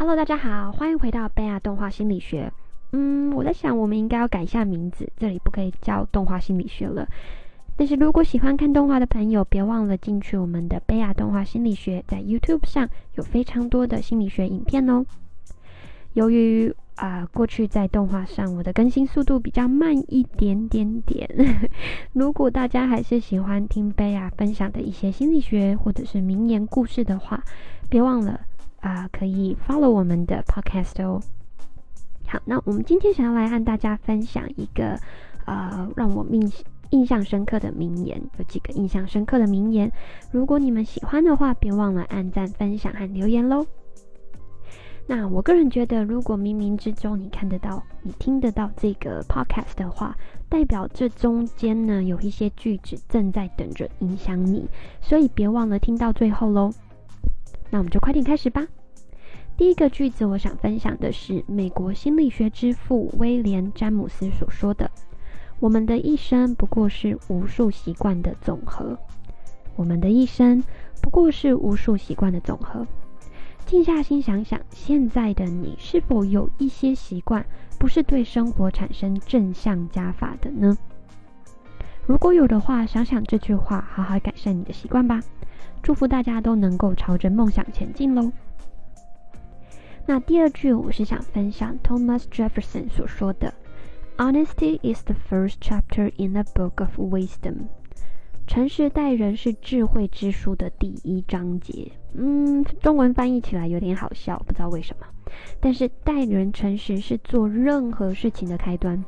Hello，大家好，欢迎回到贝亚动画心理学。嗯，我在想，我们应该要改一下名字，这里不可以叫动画心理学了。但是如果喜欢看动画的朋友，别忘了进去我们的贝亚动画心理学，在 YouTube 上有非常多的心理学影片哦。由于啊，过去在动画上我的更新速度比较慢一点点点，如果大家还是喜欢听贝亚分享的一些心理学或者是名言故事的话，别忘了啊，可以 follow 我们的 podcast 哦。好，那我们今天想要来和大家分享一个呃，让我印印象深刻的名言，有几个印象深刻的名言。如果你们喜欢的话，别忘了按赞、分享和留言喽。那我个人觉得，如果冥冥之中你看得到、你听得到这个 podcast 的话，代表这中间呢有一些句子正在等着影响你，所以别忘了听到最后喽。那我们就快点开始吧。第一个句子我想分享的是美国心理学之父威廉·詹姆斯所说的：“我们的一生不过是无数习惯的总和。我们的一生不过是无数习惯的总和。”静下心想想，现在的你是否有一些习惯不是对生活产生正向加法的呢？如果有的话，想想这句话，好好改善你的习惯吧。祝福大家都能够朝着梦想前进喽。那第二句，我是想分享 Thomas Jefferson 所说的：“Honesty is the first chapter in the book of wisdom。”诚实待人是智慧之书的第一章节。嗯，中文翻译起来有点好笑，不知道为什么。但是待人诚实是做任何事情的开端。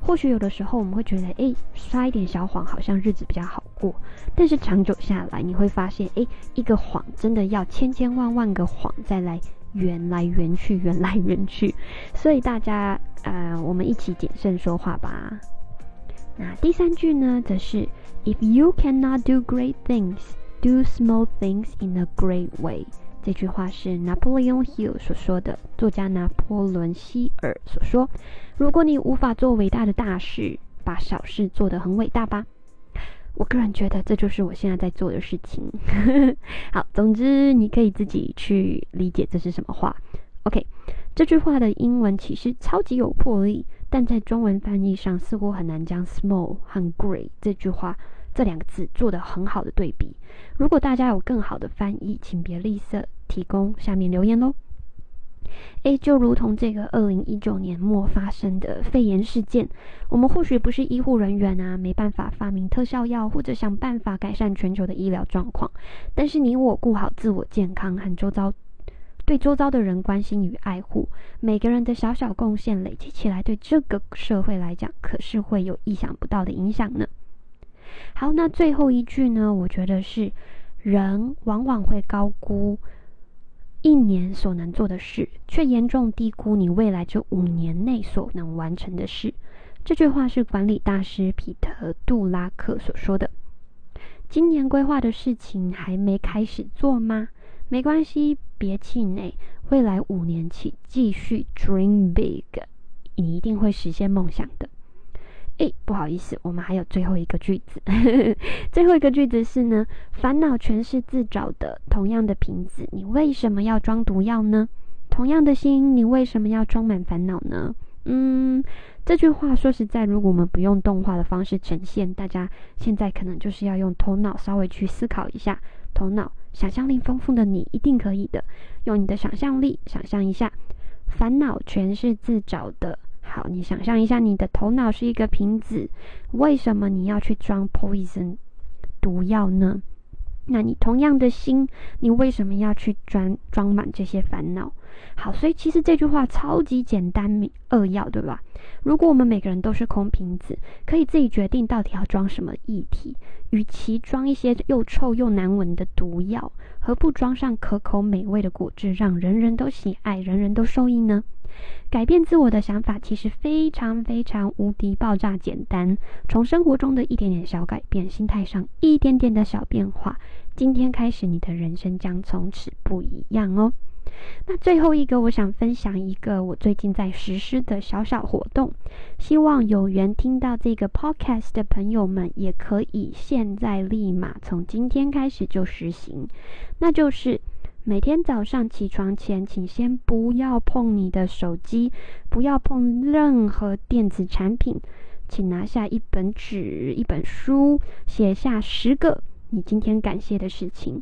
或许有的时候我们会觉得，诶，撒一点小谎好像日子比较好过。但是长久下来，你会发现，诶，一个谎真的要千千万万个谎再来圆来圆去，圆来圆去。所以大家，呃，我们一起谨慎说话吧。那第三句呢，则是 If you cannot do great things, do small things in a great way。这句话是 Napoleon Hill 所说的，作家拿破仑希尔所说。如果你无法做伟大的大事，把小事做得很伟大吧。我个人觉得这就是我现在在做的事情。好，总之你可以自己去理解这是什么话。OK，这句话的英文其实超级有魄力。但在中文翻译上，似乎很难将 “small” 和 “great” 这句话这两个字做得很好的对比。如果大家有更好的翻译，请别吝啬提供下面留言喽。诶，就如同这个二零一九年末发生的肺炎事件，我们或许不是医护人员啊，没办法发明特效药或者想办法改善全球的医疗状况，但是你我顾好自我健康和周遭。对周遭的人关心与爱护，每个人的小小贡献累积起来，对这个社会来讲，可是会有意想不到的影响呢。好，那最后一句呢？我觉得是人往往会高估一年所能做的事，却严重低估你未来这五年内所能完成的事。这句话是管理大师彼得·杜拉克所说的。今年规划的事情还没开始做吗？没关系，别气馁。未来五年起，继续 dream big，你一定会实现梦想的。诶，不好意思，我们还有最后一个句子。最后一个句子是呢：烦恼全是自找的。同样的瓶子，你为什么要装毒药呢？同样的心，你为什么要装满烦恼呢？嗯，这句话说实在，如果我们不用动画的方式呈现，大家现在可能就是要用头脑稍微去思考一下。头脑想象力丰富的你一定可以的，用你的想象力想象一下，烦恼全是自找的。好，你想象一下，你的头脑是一个瓶子，为什么你要去装 poison 毒药呢？那你同样的心，你为什么要去装装满这些烦恼？好，所以其实这句话超级简单扼要，对吧？如果我们每个人都是空瓶子，可以自己决定到底要装什么液体。与其装一些又臭又难闻的毒药，何不装上可口美味的果汁，让人人都喜爱，人人都受益呢？改变自我的想法其实非常非常无敌爆炸简单，从生活中的一点点小改变，心态上一点点的小变化，今天开始你的人生将从此不一样哦。那最后一个，我想分享一个我最近在实施的小小活动，希望有缘听到这个 podcast 的朋友们也可以现在立马从今天开始就实行，那就是每天早上起床前，请先不要碰你的手机，不要碰任何电子产品，请拿下一本纸、一本书，写下十个。你今天感谢的事情，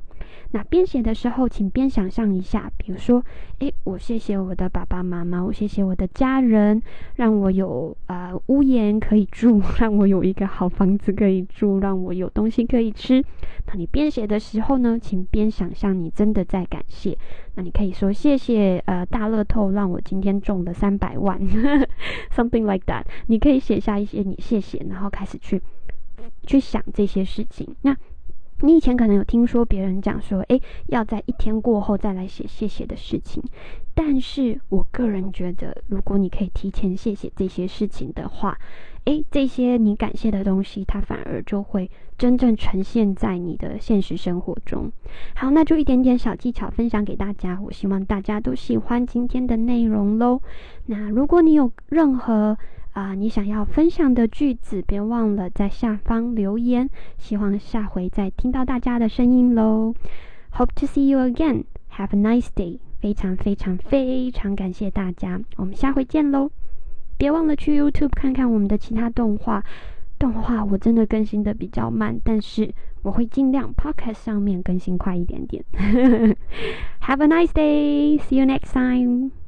那边写的时候，请边想象一下，比如说，诶，我谢谢我的爸爸妈妈，我谢谢我的家人，让我有啊屋檐可以住，让我有一个好房子可以住，让我有东西可以吃。那你边写的时候呢，请边想象你真的在感谢。那你可以说谢谢呃大乐透让我今天中了三百万，something like that。你可以写下一些你谢谢，然后开始去去想这些事情。那。你以前可能有听说别人讲说，诶，要在一天过后再来写谢谢的事情，但是我个人觉得，如果你可以提前谢谢这些事情的话，诶，这些你感谢的东西，它反而就会真正呈现在你的现实生活中。好，那就一点点小技巧分享给大家，我希望大家都喜欢今天的内容喽。那如果你有任何，啊，你想要分享的句子，别忘了在下方留言。希望下回再听到大家的声音喽。Hope to see you again. Have a nice day. 非常非常非常感谢大家，我们下回见喽。别忘了去 YouTube 看看我们的其他动画。动画我真的更新的比较慢，但是我会尽量 Podcast 上面更新快一点点。Have a nice day. See you next time.